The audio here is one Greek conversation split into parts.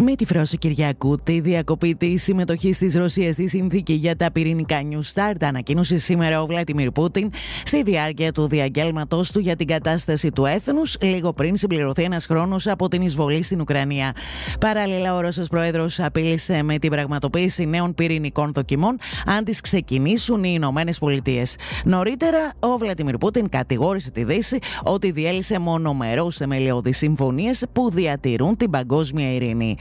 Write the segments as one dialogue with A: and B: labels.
A: Με τη φράση Κυριακού, τη διακοπή τη συμμετοχή τη Ρωσία στη συνθήκη για τα πυρηνικά New Start, ανακοίνωσε σήμερα ο Βλάτιμιρ Πούτιν στη διάρκεια του διαγγέλματό του για την κατάσταση του έθνους, λίγο πριν συμπληρωθεί ένας χρόνος από την εισβολή στην Ουκρανία. Παράλληλα, ο Ρώσος Πρόεδρος απείλησε με την πραγματοποίηση νέων πυρηνικών δοκιμών αν τις ξεκινήσουν οι Ηνωμένες Πολιτείες. Νωρίτερα, ο Βλατιμίρ Πούτιν κατηγόρησε τη Δύση ότι διέλυσε μονομερό θεμελιώδεις συμφωνίες που διατηρούν την παγκόσμια ειρήνη.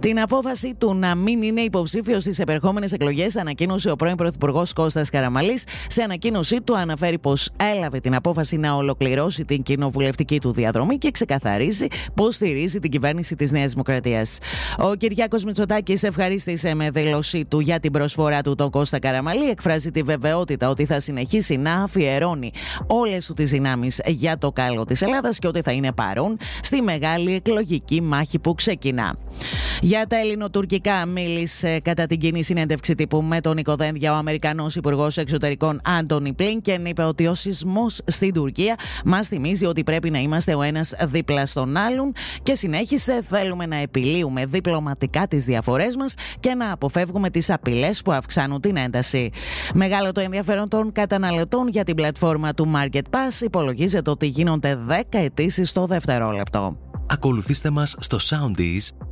A: Την απόφαση του να μην είναι υποψήφιο στις επερχόμενες εκλογές ανακοίνωσε ο πρώην Πρωθυπουργός Κώστας Καραμαλής. Σε ανακοίνωσή του αναφέρει πως έλαβε την απόφαση να ολοκληρώσει την κοινοβουλευτική του διαδρομή και ξεκαθαρίζει πως στηρίζει την κυβέρνηση της Νέας Δημοκρατίας. Ο Κυριάκος Μητσοτάκης ευχαρίστησε με δήλωσή του για την προσφορά του τον Κώστα Καραμαλή. Εκφράζει τη βεβαιότητα ότι θα συνεχίσει να αφιερώνει όλες του τις δυνάμεις για το καλό της Ελλάδας και ότι θα είναι παρόν στη μεγάλη εκλογική μάχη που ξεκινά. Για τα ελληνοτουρκικά μίλησε κατά την κοινή συνέντευξη τύπου με τον Νίκο Δένδια ο Αμερικανός Υπουργός Εξωτερικών Άντωνι Πλίνκεν είπε ότι ο σεισμός στην Τουρκία μας θυμίζει ότι πρέπει να είμαστε ο ένας δίπλα στον άλλον και συνέχισε θέλουμε να επιλύουμε διπλωματικά τις διαφορές μας και να αποφεύγουμε τις απειλές που αυξάνουν την ένταση. Μεγάλο το ενδιαφέρον των καταναλωτών για την πλατφόρμα του Market Pass υπολογίζεται ότι γίνονται 10 αιτήσεις στο δευτερόλεπτο.
B: Ακολουθήστε μας στο Soundees